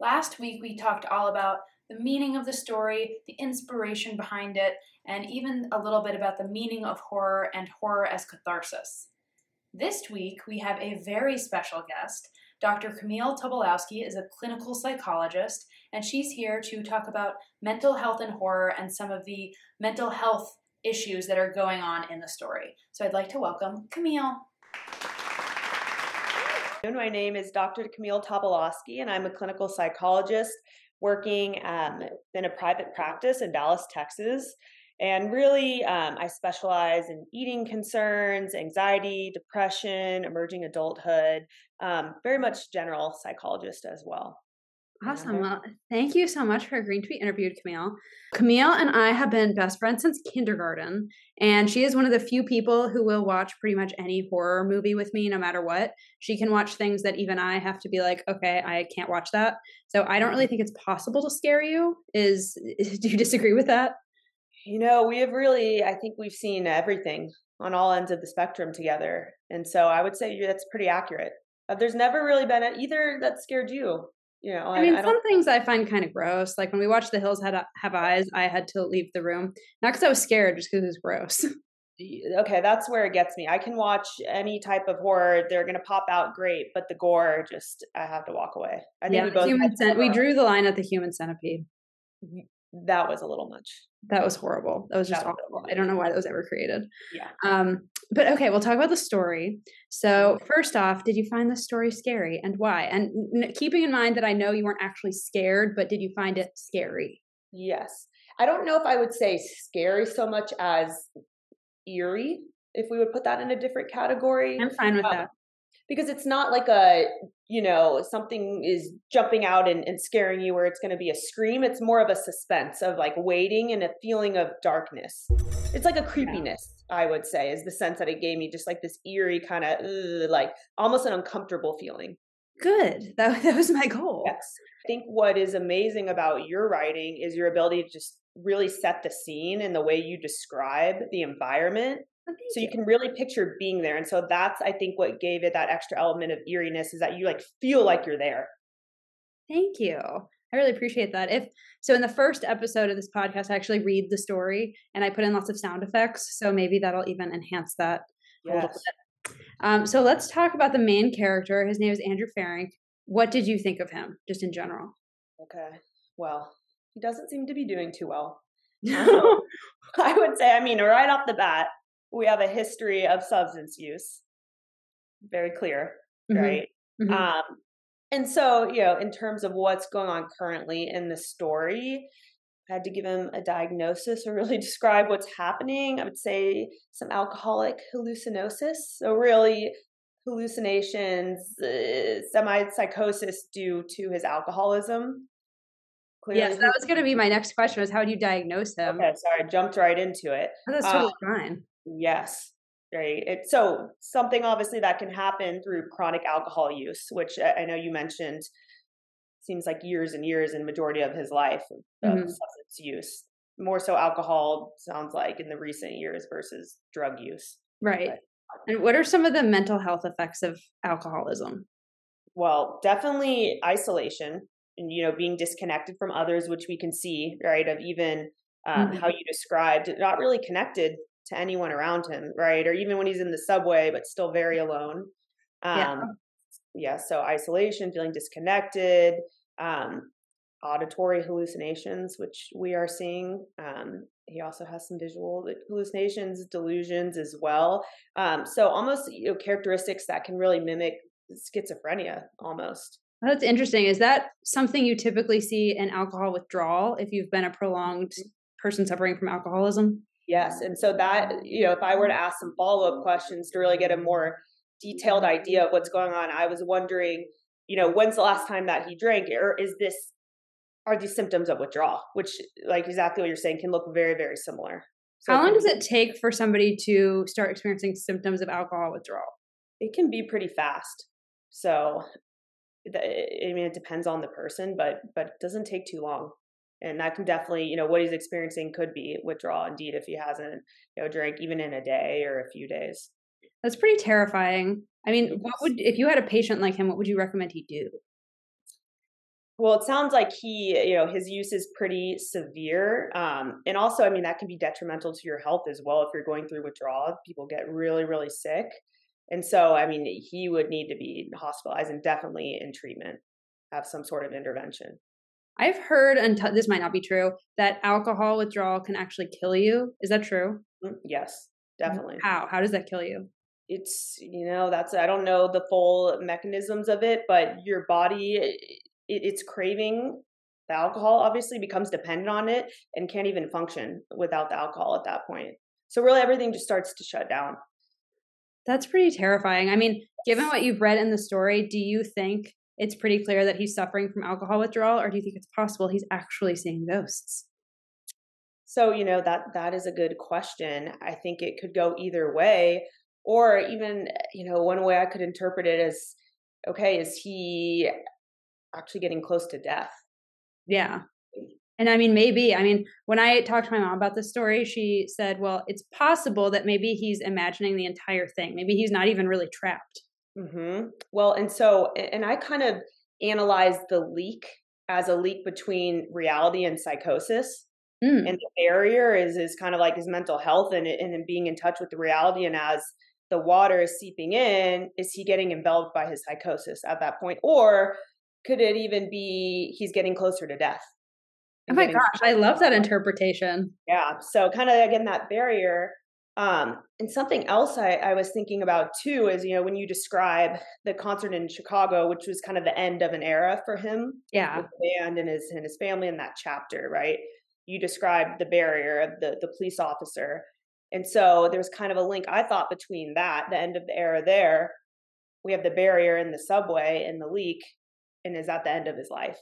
Last week, we talked all about the meaning of the story, the inspiration behind it, and even a little bit about the meaning of horror and horror as catharsis. This week, we have a very special guest. Dr. Camille Tobolowsky is a clinical psychologist, and she's here to talk about mental health and horror and some of the mental health issues that are going on in the story. So I'd like to welcome Camille. My name is Dr. Camille Tobolowsky, and I'm a clinical psychologist working um, in a private practice in Dallas, Texas. And really, um, I specialize in eating concerns, anxiety, depression, emerging adulthood, um, very much general psychologist as well. Awesome. Well, thank you so much for agreeing to be interviewed, Camille. Camille and I have been best friends since kindergarten, and she is one of the few people who will watch pretty much any horror movie with me, no matter what. She can watch things that even I have to be like, okay, I can't watch that. So I don't really think it's possible to scare you. Is do you disagree with that? You know, we have really, I think we've seen everything on all ends of the spectrum together, and so I would say that's pretty accurate. Uh, there's never really been either that scared you you know, I, I mean, I some things I find kind of gross. Like when we watched The Hills Had uh, Have Eyes, I had to leave the room, not because I was scared, just because it was gross. okay, that's where it gets me. I can watch any type of horror; they're going to pop out great, but the gore, just I have to walk away. I think yeah, we both human cent- we drew the line at the human centipede. Mm-hmm. That was a little much. That was horrible. That was just that awful. Was I don't know why that was ever created. Yeah. Um, but okay, we'll talk about the story. So, first off, did you find the story scary and why? And n- keeping in mind that I know you weren't actually scared, but did you find it scary? Yes. I don't know if I would say scary so much as eerie, if we would put that in a different category. I'm fine with um, that because it's not like a you know something is jumping out and, and scaring you where it's going to be a scream. It's more of a suspense of like waiting and a feeling of darkness. It's like a creepiness yeah. i would say is the sense that it gave me just like this eerie kind of like almost an uncomfortable feeling. Good. That, that was my goal. Yes. I think what is amazing about your writing is your ability to just really set the scene and the way you describe the environment so you can really picture being there and so that's i think what gave it that extra element of eeriness is that you like feel like you're there. Thank you. I really appreciate that. If so in the first episode of this podcast i actually read the story and i put in lots of sound effects so maybe that'll even enhance that yes. Um, so let's talk about the main character. His name is andrew Farink. what did you think of him just in general? Okay. Well he doesn't seem to be doing too well. Um, I would say, I mean, right off the bat, we have a history of substance use very clear mm-hmm. right mm-hmm. um and so you know in terms of what's going on currently in the story I had to give him a diagnosis or really describe what's happening i would say some alcoholic hallucinosis so really hallucinations uh, semi psychosis due to his alcoholism Clearly. Yes, that was going to be my next question: was how do you diagnose him? Okay, sorry, I jumped right into it. Oh, that's totally um, fine. Yes. Right. It, so something obviously that can happen through chronic alcohol use, which I know you mentioned seems like years and years in majority of his life of mm-hmm. substance use. More so alcohol sounds like in the recent years versus drug use. Right. But, and what are some of the mental health effects of alcoholism? Well, definitely isolation and you know being disconnected from others which we can see right of even um, mm-hmm. how you described not really connected to anyone around him, right? Or even when he's in the subway, but still very alone. Um, yeah. yeah. So isolation, feeling disconnected, um, auditory hallucinations, which we are seeing. Um, he also has some visual hallucinations, delusions as well. Um, so almost you know characteristics that can really mimic schizophrenia almost. That's interesting. Is that something you typically see in alcohol withdrawal if you've been a prolonged person suffering from alcoholism? Yes. And so that, you know, if I were to ask some follow up questions to really get a more detailed idea of what's going on, I was wondering, you know, when's the last time that he drank? Or is this, are these symptoms of withdrawal, which, like exactly what you're saying, can look very, very similar. So How long does it take for somebody to start experiencing symptoms of alcohol withdrawal? It can be pretty fast. So, I mean, it depends on the person, but but it doesn't take too long and that can definitely you know what he's experiencing could be withdrawal indeed if he hasn't you know drank even in a day or a few days that's pretty terrifying i mean what would if you had a patient like him what would you recommend he do Well, it sounds like he, you know, his use is pretty severe. Um, and also, I mean, that can be detrimental to your health as well. If you're going through withdrawal, people get really, really sick. And so, I mean, he would need to be hospitalized and definitely in treatment, have some sort of intervention. I've heard, and t- this might not be true, that alcohol withdrawal can actually kill you. Is that true? Mm, yes, definitely. How? How does that kill you? It's, you know, that's, I don't know the full mechanisms of it, but your body it, it's craving the alcohol obviously becomes dependent on it and can't even function without the alcohol at that point so really everything just starts to shut down that's pretty terrifying i mean given what you've read in the story do you think it's pretty clear that he's suffering from alcohol withdrawal or do you think it's possible he's actually seeing ghosts so you know that that is a good question i think it could go either way or even you know one way i could interpret it is okay is he actually getting close to death. Yeah. And I mean, maybe, I mean, when I talked to my mom about this story, she said, well, it's possible that maybe he's imagining the entire thing. Maybe he's not even really trapped. Mm-hmm. Well, and so, and I kind of analyzed the leak as a leak between reality and psychosis. Mm. And the barrier is is kind of like his mental health and and being in touch with the reality. And as the water is seeping in, is he getting enveloped by his psychosis at that point, or could it even be he's getting closer to death? Oh my gosh, I love that interpretation. Yeah. So kind of again that barrier. Um, and something else I, I was thinking about too is, you know, when you describe the concert in Chicago, which was kind of the end of an era for him. Yeah. the band and his and his family in that chapter, right? You described the barrier of the the police officer. And so there's kind of a link I thought between that, the end of the era there. We have the barrier in the subway and the leak and is at the end of his life.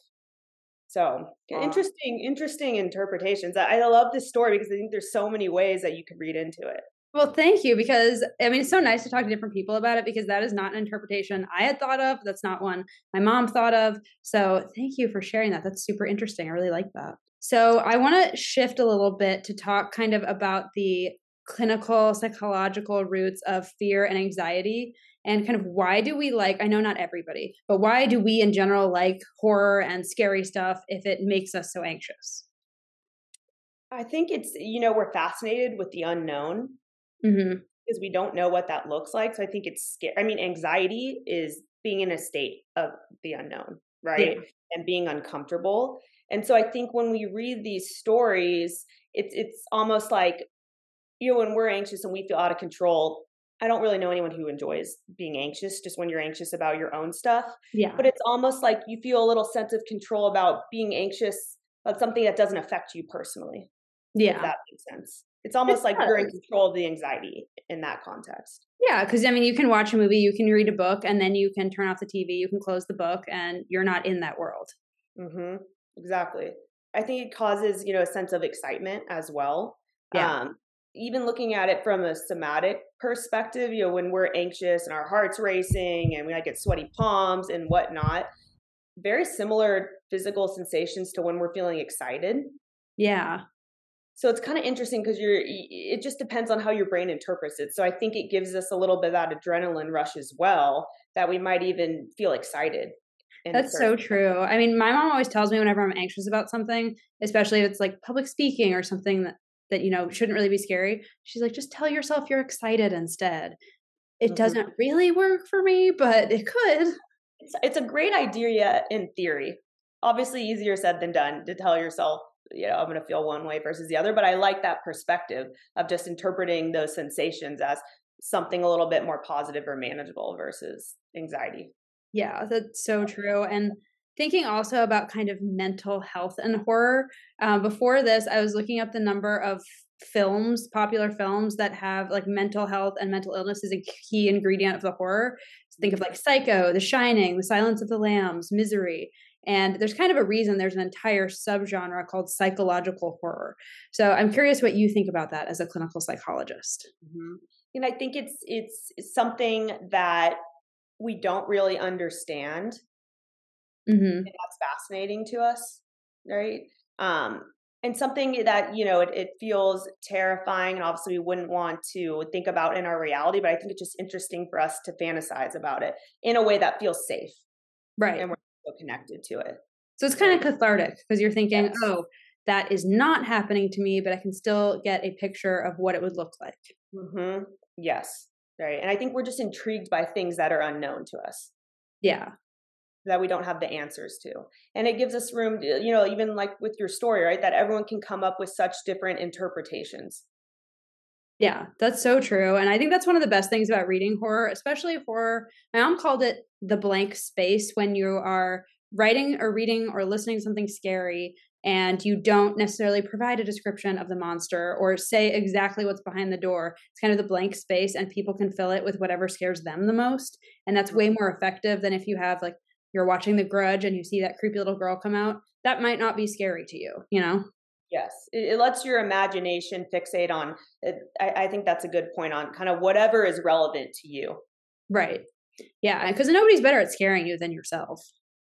So interesting, interesting interpretations. I, I love this story because I think there's so many ways that you could read into it. Well, thank you because I mean it's so nice to talk to different people about it because that is not an interpretation I had thought of. That's not one my mom thought of. So thank you for sharing that. That's super interesting. I really like that. So I want to shift a little bit to talk kind of about the clinical psychological roots of fear and anxiety and kind of why do we like i know not everybody but why do we in general like horror and scary stuff if it makes us so anxious i think it's you know we're fascinated with the unknown mm-hmm. because we don't know what that looks like so i think it's scary i mean anxiety is being in a state of the unknown right yeah. and being uncomfortable and so i think when we read these stories it's it's almost like you know when we're anxious and we feel out of control I don't really know anyone who enjoys being anxious just when you're anxious about your own stuff. Yeah. But it's almost like you feel a little sense of control about being anxious about something that doesn't affect you personally. Yeah. that makes sense. It's almost it like does. you're in control of the anxiety in that context. Yeah, because I mean, you can watch a movie, you can read a book, and then you can turn off the TV, you can close the book, and you're not in that world. Mm-hmm. Exactly. I think it causes you know a sense of excitement as well. Yeah. Um, even looking at it from a somatic perspective, you know, when we're anxious and our heart's racing and we might get sweaty palms and whatnot, very similar physical sensations to when we're feeling excited. Yeah. So it's kind of interesting because you're, it just depends on how your brain interprets it. So I think it gives us a little bit of that adrenaline rush as well that we might even feel excited. That's so true. I mean, my mom always tells me whenever I'm anxious about something, especially if it's like public speaking or something that that you know shouldn't really be scary she's like just tell yourself you're excited instead. It mm-hmm. doesn't really work for me but it could. It's, it's a great idea in theory. Obviously easier said than done to tell yourself you know i'm going to feel one way versus the other but i like that perspective of just interpreting those sensations as something a little bit more positive or manageable versus anxiety. Yeah that's so true and thinking also about kind of mental health and horror. Uh, before this, I was looking up the number of films, popular films that have like mental health and mental illness is a key ingredient of the horror. So think of like Psycho, The Shining, The Silence of the Lambs, Misery. And there's kind of a reason there's an entire subgenre called psychological horror. So I'm curious what you think about that as a clinical psychologist. Mm-hmm. And I think it's it's something that we don't really understand Mm-hmm. that's fascinating to us, right? Um, and something that you know it, it, feels terrifying, and obviously we wouldn't want to think about in our reality. But I think it's just interesting for us to fantasize about it in a way that feels safe, right? And we're so connected to it. So it's kind of cathartic because you're thinking, yes. oh, that is not happening to me, but I can still get a picture of what it would look like. Mm-hmm. Yes. Right. And I think we're just intrigued by things that are unknown to us. Yeah. That we don't have the answers to. And it gives us room, to, you know, even like with your story, right? That everyone can come up with such different interpretations. Yeah, that's so true. And I think that's one of the best things about reading horror, especially horror. My mom called it the blank space when you are writing or reading or listening to something scary and you don't necessarily provide a description of the monster or say exactly what's behind the door. It's kind of the blank space, and people can fill it with whatever scares them the most. And that's way mm-hmm. more effective than if you have, like, you're watching The Grudge and you see that creepy little girl come out. That might not be scary to you, you know? Yes, it, it lets your imagination fixate on. It, I, I think that's a good point on kind of whatever is relevant to you. Right. Yeah, because nobody's better at scaring you than yourself.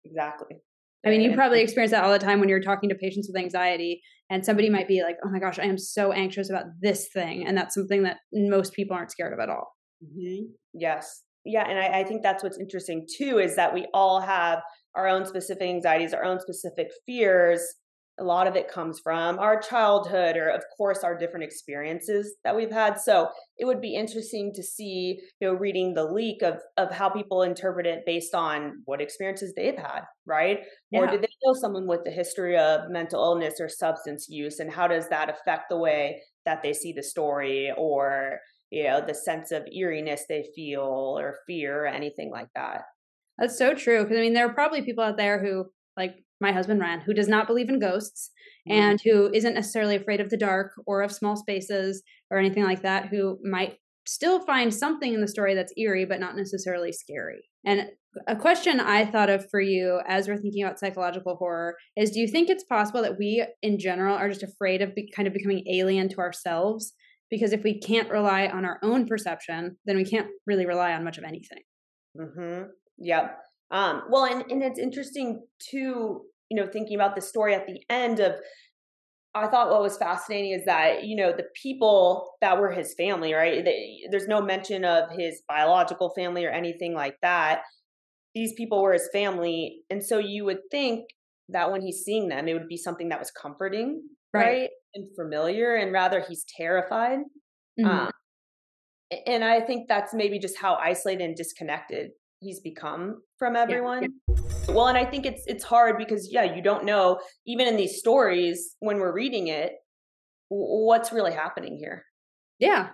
Exactly. I mean, you probably experience that all the time when you're talking to patients with anxiety, and somebody might be like, "Oh my gosh, I am so anxious about this thing," and that's something that most people aren't scared of at all. Mm-hmm. Yes, yeah, and I, I think that's what's interesting too is that we all have our own specific anxieties, our own specific fears, a lot of it comes from our childhood or of course our different experiences that we've had. So it would be interesting to see you know reading the leak of of how people interpret it based on what experiences they've had right? Yeah. or did they know someone with a history of mental illness or substance use and how does that affect the way that they see the story or you know the sense of eeriness they feel or fear or anything like that that's so true because i mean there are probably people out there who like my husband Ran, who does not believe in ghosts mm-hmm. and who isn't necessarily afraid of the dark or of small spaces or anything like that, who might still find something in the story that's eerie but not necessarily scary. And a question I thought of for you as we're thinking about psychological horror is do you think it's possible that we in general are just afraid of be, kind of becoming alien to ourselves? Because if we can't rely on our own perception, then we can't really rely on much of anything. Mhm. Yep. Um, well, and, and it's interesting too, you know, thinking about the story at the end of, I thought what was fascinating is that, you know, the people that were his family, right? They, there's no mention of his biological family or anything like that. These people were his family. And so you would think that when he's seeing them, it would be something that was comforting, right? right? And familiar, and rather he's terrified. Mm-hmm. Um, and I think that's maybe just how isolated and disconnected he's become from everyone. Yeah, yeah. Well, and I think it's it's hard because yeah, you don't know even in these stories when we're reading it what's really happening here. Yeah.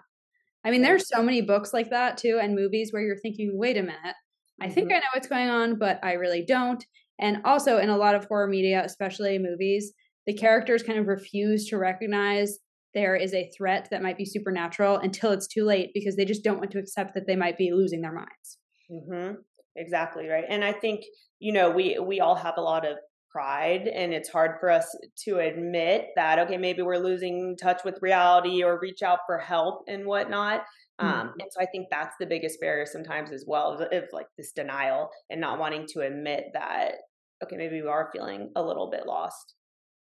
I mean, there's so many books like that too and movies where you're thinking, "Wait a minute. I think mm-hmm. I know what's going on, but I really don't." And also in a lot of horror media, especially movies, the characters kind of refuse to recognize there is a threat that might be supernatural until it's too late because they just don't want to accept that they might be losing their minds. Mm-hmm. Exactly right. And I think you know we we all have a lot of pride and it's hard for us to admit that okay maybe we're losing touch with reality or reach out for help and whatnot um, mm-hmm. um, and so i think that's the biggest barrier sometimes as well of like this denial and not wanting to admit that okay maybe we are feeling a little bit lost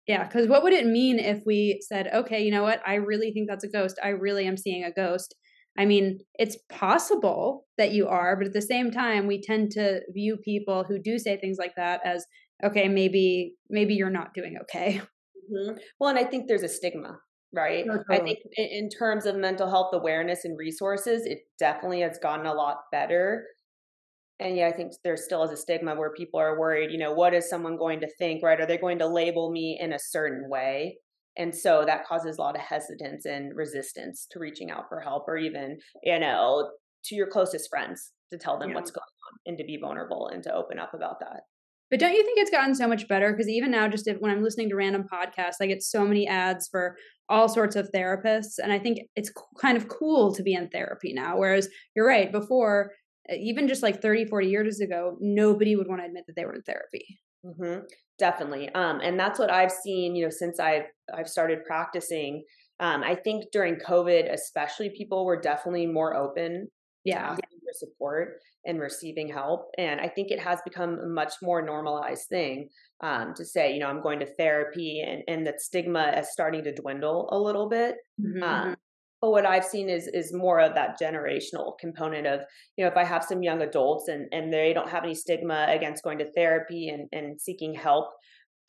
yeah because what would it mean if we said okay you know what i really think that's a ghost i really am seeing a ghost I mean, it's possible that you are, but at the same time, we tend to view people who do say things like that as, okay, maybe maybe you're not doing okay. Mm-hmm. Well, and I think there's a stigma, right? Totally. I think in terms of mental health awareness and resources, it definitely has gotten a lot better. And yeah, I think there still is a stigma where people are worried, you know, what is someone going to think, right? Are they going to label me in a certain way? and so that causes a lot of hesitance and resistance to reaching out for help or even you know to your closest friends to tell them yeah. what's going on and to be vulnerable and to open up about that but don't you think it's gotten so much better because even now just if, when i'm listening to random podcasts i get so many ads for all sorts of therapists and i think it's kind of cool to be in therapy now whereas you're right before even just like 30 40 years ago nobody would want to admit that they were in therapy mm-hmm. definitely um, and that's what i've seen you know since i've i've started practicing um, i think during covid especially people were definitely more open yeah for support and receiving help and i think it has become a much more normalized thing um, to say you know i'm going to therapy and, and that stigma is starting to dwindle a little bit mm-hmm. um, mm-hmm. But what I've seen is is more of that generational component of, you know, if I have some young adults and, and they don't have any stigma against going to therapy and, and seeking help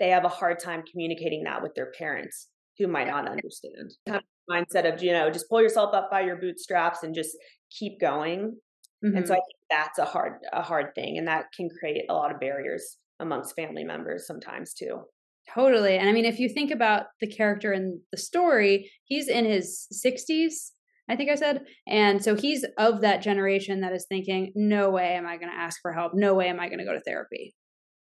they have a hard time communicating that with their parents who might not understand. Kind of mindset of, you know, just pull yourself up by your bootstraps and just keep going. Mm-hmm. And so I mm-hmm. think that's a hard a hard thing and that can create a lot of barriers amongst family members sometimes too. Totally. And I mean if you think about the character in the story, he's in his 60s, I think I said. And so he's of that generation that is thinking, no way am I going to ask for help. No way am I going to go to therapy.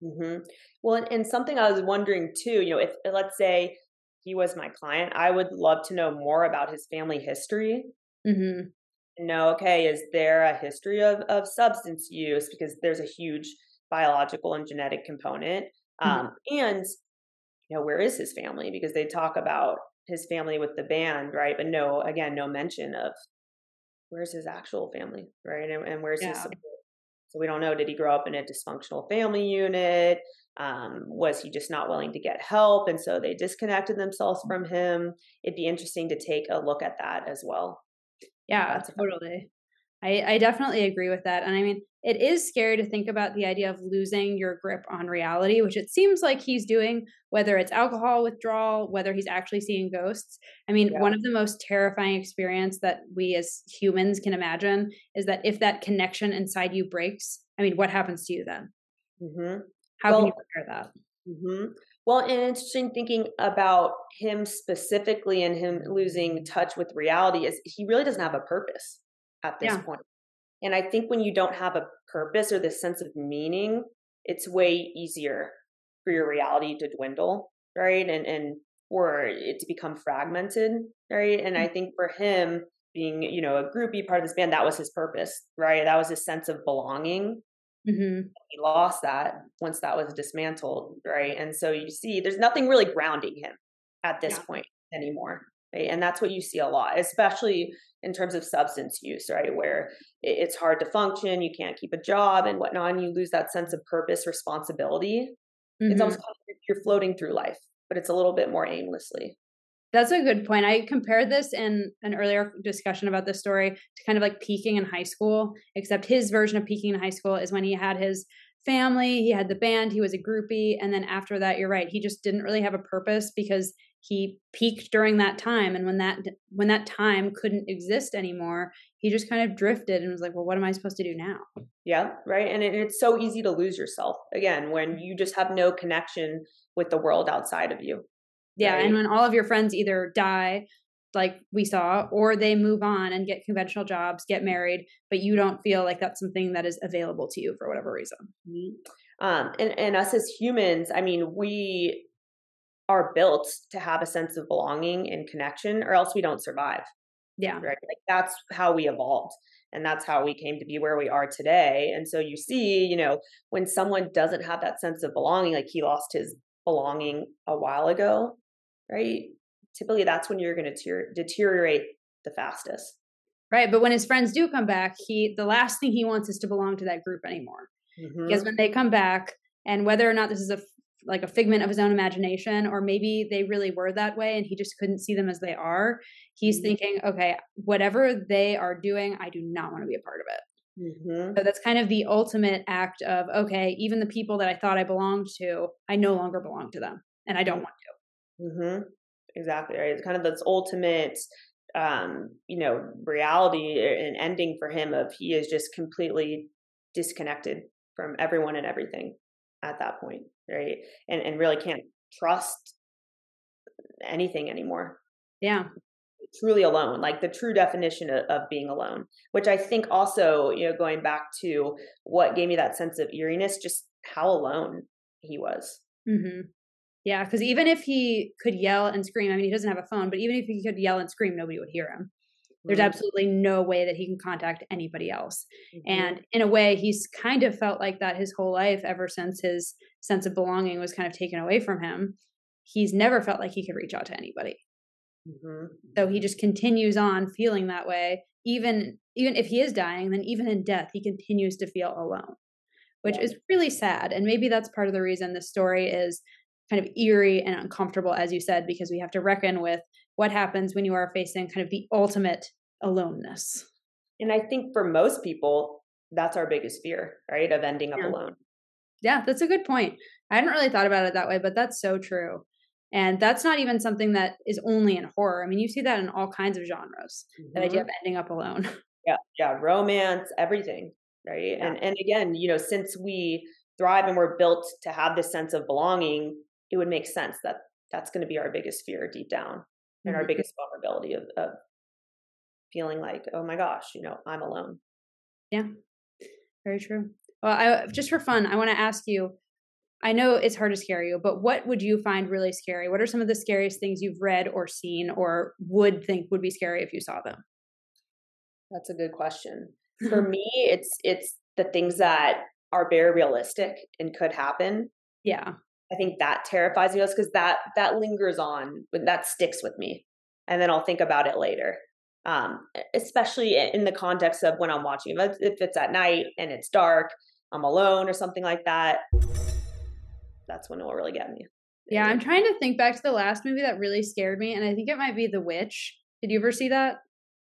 Mm-hmm. Well, and something I was wondering too, you know, if let's say he was my client, I would love to know more about his family history. Mm-hmm. Know, okay, is there a history of, of substance use? Because there's a huge biological and genetic component. Mm-hmm. Um, and, you know, where is his family? Because they talk about his family with the band, right? But no, again, no mention of where's his actual family, right? And, and where's yeah. his support? So we don't know. Did he grow up in a dysfunctional family unit? Um, was he just not willing to get help? And so they disconnected themselves from him. It'd be interesting to take a look at that as well. Yeah, totally. I, I definitely agree with that. And I mean, it is scary to think about the idea of losing your grip on reality, which it seems like he's doing, whether it's alcohol withdrawal, whether he's actually seeing ghosts. I mean, yeah. one of the most terrifying experience that we as humans can imagine is that if that connection inside you breaks, I mean, what happens to you then? Mm-hmm. How well, can you prepare that? Mm-hmm. Well, and interesting thinking about him specifically and him losing touch with reality is he really doesn't have a purpose at this yeah. point. And I think when you don't have a purpose or this sense of meaning, it's way easier for your reality to dwindle, right? And and for it to become fragmented, right? And I mm-hmm. think for him being, you know, a groupie part of this band, that was his purpose, right? That was his sense of belonging. Mm-hmm. He lost that once that was dismantled, right? And so you see, there's nothing really grounding him at this yeah. point anymore. Right? And that's what you see a lot, especially in terms of substance use, right? Where it's hard to function, you can't keep a job and whatnot, and you lose that sense of purpose, responsibility. Mm-hmm. It's almost like you're floating through life, but it's a little bit more aimlessly. That's a good point. I compared this in an earlier discussion about this story to kind of like peaking in high school, except his version of peaking in high school is when he had his family, he had the band, he was a groupie. And then after that, you're right, he just didn't really have a purpose because he peaked during that time and when that when that time couldn't exist anymore he just kind of drifted and was like well what am i supposed to do now yeah right and it, it's so easy to lose yourself again when you just have no connection with the world outside of you yeah right? and when all of your friends either die like we saw or they move on and get conventional jobs get married but you don't feel like that's something that is available to you for whatever reason mm-hmm. um and, and us as humans i mean we are built to have a sense of belonging and connection or else we don't survive yeah. right? Like that's how we evolved and that's how we came to be where we are today and so you see you know when someone doesn't have that sense of belonging like he lost his belonging a while ago right? Typically that's when you're going to ter- deteriorate the fastest. Right but when his friends do come back he the last thing he wants is to belong to that group anymore mm-hmm. because when they come back and whether or not this is a like a figment of his own imagination or maybe they really were that way and he just couldn't see them as they are he's mm-hmm. thinking okay whatever they are doing i do not want to be a part of it mm-hmm. so that's kind of the ultimate act of okay even the people that i thought i belonged to i no longer belong to them and i don't want to mm-hmm. exactly right it's kind of this ultimate um you know reality and ending for him of he is just completely disconnected from everyone and everything at that point right? And and really can't trust anything anymore. Yeah. Truly alone like the true definition of, of, being alone which i think also you know going back to what gave me that sense of eeriness just how alone he was. Mm-hmm. yeah because even if he could yell and scream i mean he doesn't have a phone but even if he could yell and scream nobody would hear him there's mm-hmm. absolutely no way that he can contact anybody else. Mm-hmm. And in a way, he's kind of felt like that his whole life, ever since his sense of belonging was kind of taken away from him. He's never felt like he could reach out to anybody. Mm-hmm. So he just continues on feeling that way. Even even if he is dying, then even in death, he continues to feel alone, which yeah. is really sad. And maybe that's part of the reason the story is kind of eerie and uncomfortable, as you said, because we have to reckon with what happens when you are facing kind of the ultimate aloneness. And I think for most people, that's our biggest fear, right? Of ending up yeah. alone. Yeah, that's a good point. I hadn't really thought about it that way, but that's so true. And that's not even something that is only in horror. I mean, you see that in all kinds of genres. Mm-hmm. That idea of ending up alone. Yeah, yeah, romance, everything, right? Yeah. And and again, you know, since we thrive and we're built to have this sense of belonging, it would make sense that that's going to be our biggest fear deep down and mm-hmm. our biggest vulnerability of, of feeling like, oh my gosh, you know, I'm alone. Yeah, very true. Well, I just for fun, I want to ask you. I know it's hard to scare you, but what would you find really scary? What are some of the scariest things you've read or seen or would think would be scary if you saw them? That's a good question. For me, it's it's the things that are very realistic and could happen. Yeah. I think that terrifies me most because that that lingers on, that sticks with me, and then I'll think about it later. Um, especially in the context of when I'm watching, if it's at night and it's dark, I'm alone or something like that. That's when it will really get me. Yeah, I'm trying to think back to the last movie that really scared me, and I think it might be The Witch. Did you ever see that?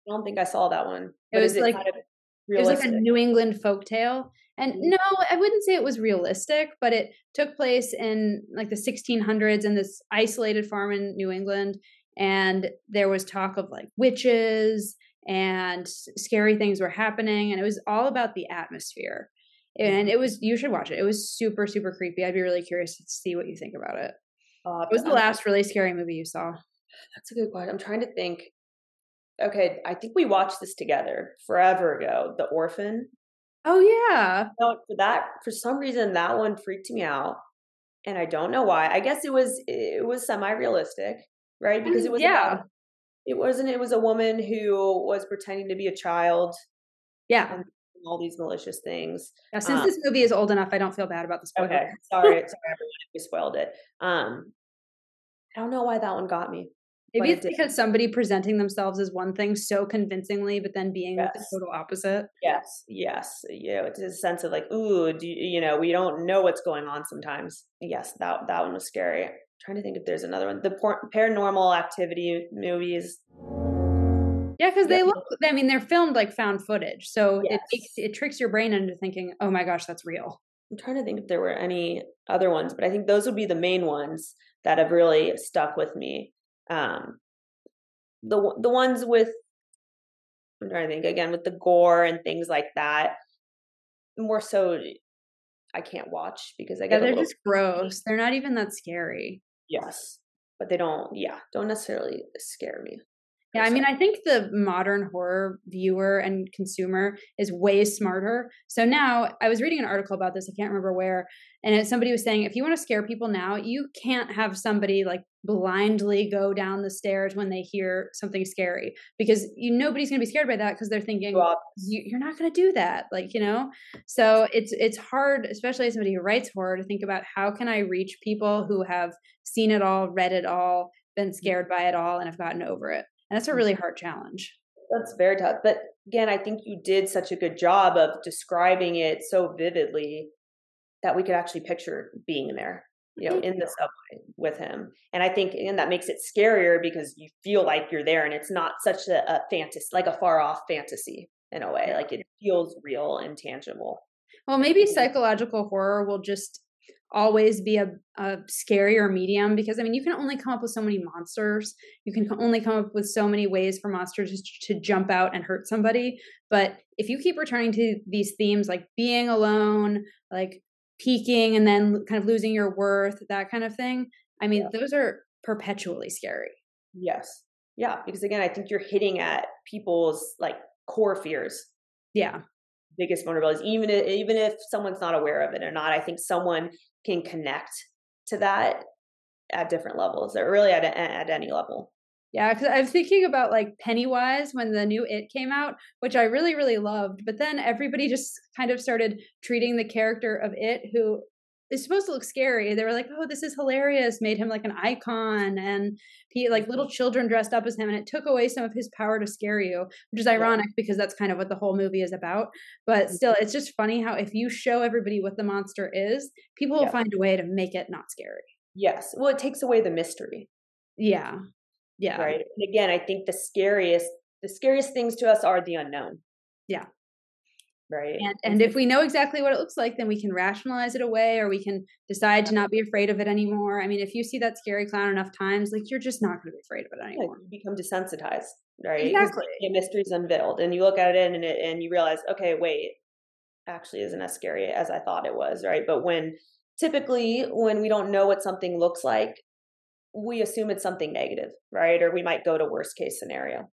I don't think I saw that one. It was like kind of it was like a New England folk tale. And mm-hmm. no, I wouldn't say it was realistic, but it took place in like the 1600s in this isolated farm in New England. And there was talk of like witches and scary things were happening. And it was all about the atmosphere. And it was, you should watch it. It was super, super creepy. I'd be really curious to see what you think about it. Uh, what was the last really scary movie you saw? That's a good question. I'm trying to think. Okay, I think we watched this together forever ago. The Orphan. Oh yeah. So for that, for some reason, that one freaked me out, and I don't know why. I guess it was it was semi realistic, right? Because it was yeah. About, it wasn't. It was a woman who was pretending to be a child. Yeah. all these malicious things. Now, since um, this movie is old enough, I don't feel bad about the spoiler. Okay, sorry, sorry everyone if we spoiled it. Um, I don't know why that one got me. Maybe it's because somebody presenting themselves as one thing so convincingly, but then being yes. the total opposite. Yes, yes. You know, it's a sense of like, ooh, do you, you know, we don't know what's going on sometimes. Yes, that that one was scary. I'm trying to think if there's another one. The por- paranormal activity movies. Yeah, because they look. I mean, they're filmed like found footage, so yes. it it tricks your brain into thinking, "Oh my gosh, that's real." I'm trying to think if there were any other ones, but I think those would be the main ones that have really stuck with me. Um, the the ones with I'm trying to think again with the gore and things like that. More so, I can't watch because I get. Yeah, they're just gross. They're not even that scary. Yes, but they don't. Yeah, don't necessarily scare me. Yeah, I mean, I think the modern horror viewer and consumer is way smarter. So now I was reading an article about this, I can't remember where, and somebody was saying if you want to scare people now, you can't have somebody like blindly go down the stairs when they hear something scary because you nobody's going to be scared by that because they're thinking well, you, are not going to do that like you know? So it's it's hard especially as somebody who writes horror to think about how can i reach people who have seen it all read it all been mm-hmm. scared by it all and have gotten over it and that's a really hard challenge. That's very tough. But again, I think you did such a good job of describing it so vividly that we could actually picture being there, you know, in the subway with him. And I think, and that makes it scarier because you feel like you're there and it's not such a, a fantasy, like a far off fantasy in a way. Like it feels real and tangible. Well, maybe mm-hmm. psychological horror will just always be a, a scarier medium because I mean you can only come up with so many monsters. You can only come up with so many ways for monsters to, to jump out and hurt somebody. But if you keep returning to these themes like being alone, like peaking and then kind of losing your worth, that kind of thing, I mean yeah. those are perpetually scary. Yes. Yeah, because again, I think you're hitting at people's like core fears. Yeah biggest vulnerabilities even if, even if someone's not aware of it or not i think someone can connect to that at different levels or really at, at any level. Yeah because i'm thinking about like pennywise when the new it came out which i really really loved but then everybody just kind of started treating the character of it who is supposed to look scary. They were like, "Oh, this is hilarious!" Made him like an icon, and he like little children dressed up as him, and it took away some of his power to scare you, which is ironic yeah. because that's kind of what the whole movie is about. But mm-hmm. still, it's just funny how if you show everybody what the monster is, people will find a way to make it not scary. Yes, well, it takes away the mystery. Yeah, yeah. Right. And again, I think the scariest, the scariest things to us are the unknown. Yeah. Right. And, and if we know exactly what it looks like then we can rationalize it away or we can decide to not be afraid of it anymore. I mean if you see that scary clown enough times like you're just not going to be afraid of it anymore. you become desensitized right? Exactly. the mystery's unveiled and you look at it and it and you realize okay wait actually isn't as scary as i thought it was right? But when typically when we don't know what something looks like we assume it's something negative right? Or we might go to worst case scenario.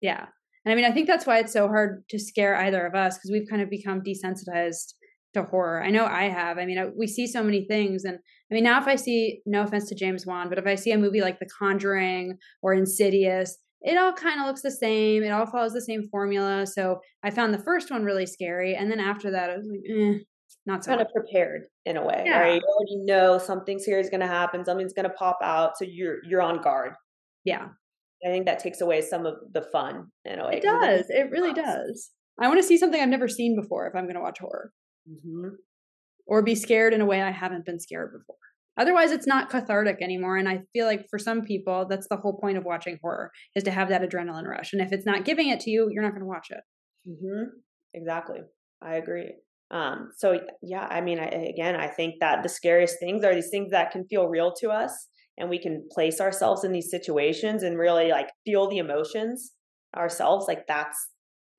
Yeah and I mean, I think that's why it's so hard to scare either of us because we've kind of become desensitized to horror. I know I have. I mean, I, we see so many things. And I mean, now if I see, no offense to James Wan, but if I see a movie like The Conjuring or Insidious, it all kind of looks the same. It all follows the same formula. So I found the first one really scary. And then after that, I was like, eh, not so kind much. of prepared in a way, Yeah. right? You already know something scary is going to happen, something's going to pop out, so you're you're on guard. Yeah, I think that takes away some of the fun in a way. it does. It really does. I want to see something I've never seen before if I'm going to watch horror hmm or be scared in a way I haven't been scared before. Otherwise, it's not cathartic anymore. And I feel like for some people, that's the whole point of watching horror is to have that adrenaline rush. And if it's not giving it to you, you're not going to watch it. hmm Exactly. I agree. Um, so yeah, I mean, I, again, I think that the scariest things are these things that can feel real to us, and we can place ourselves in these situations and really like feel the emotions ourselves. Like that's,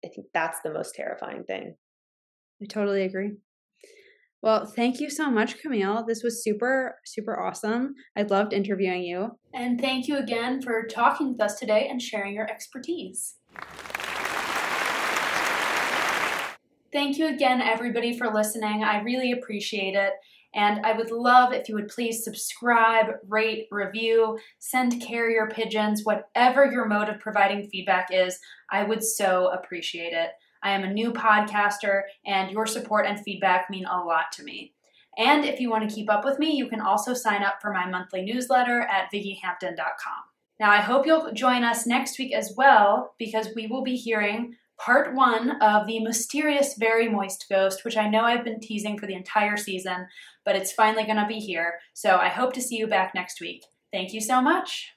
I think that's the most terrifying thing. I totally agree. Well, thank you so much, Camille. This was super, super awesome. I loved interviewing you. And thank you again for talking with us today and sharing your expertise. Thank you again, everybody, for listening. I really appreciate it. And I would love if you would please subscribe, rate, review, send carrier pigeons, whatever your mode of providing feedback is. I would so appreciate it. I am a new podcaster, and your support and feedback mean a lot to me. And if you want to keep up with me, you can also sign up for my monthly newsletter at ViggyHampton.com. Now, I hope you'll join us next week as well because we will be hearing part one of The Mysterious Very Moist Ghost, which I know I've been teasing for the entire season, but it's finally going to be here. So I hope to see you back next week. Thank you so much.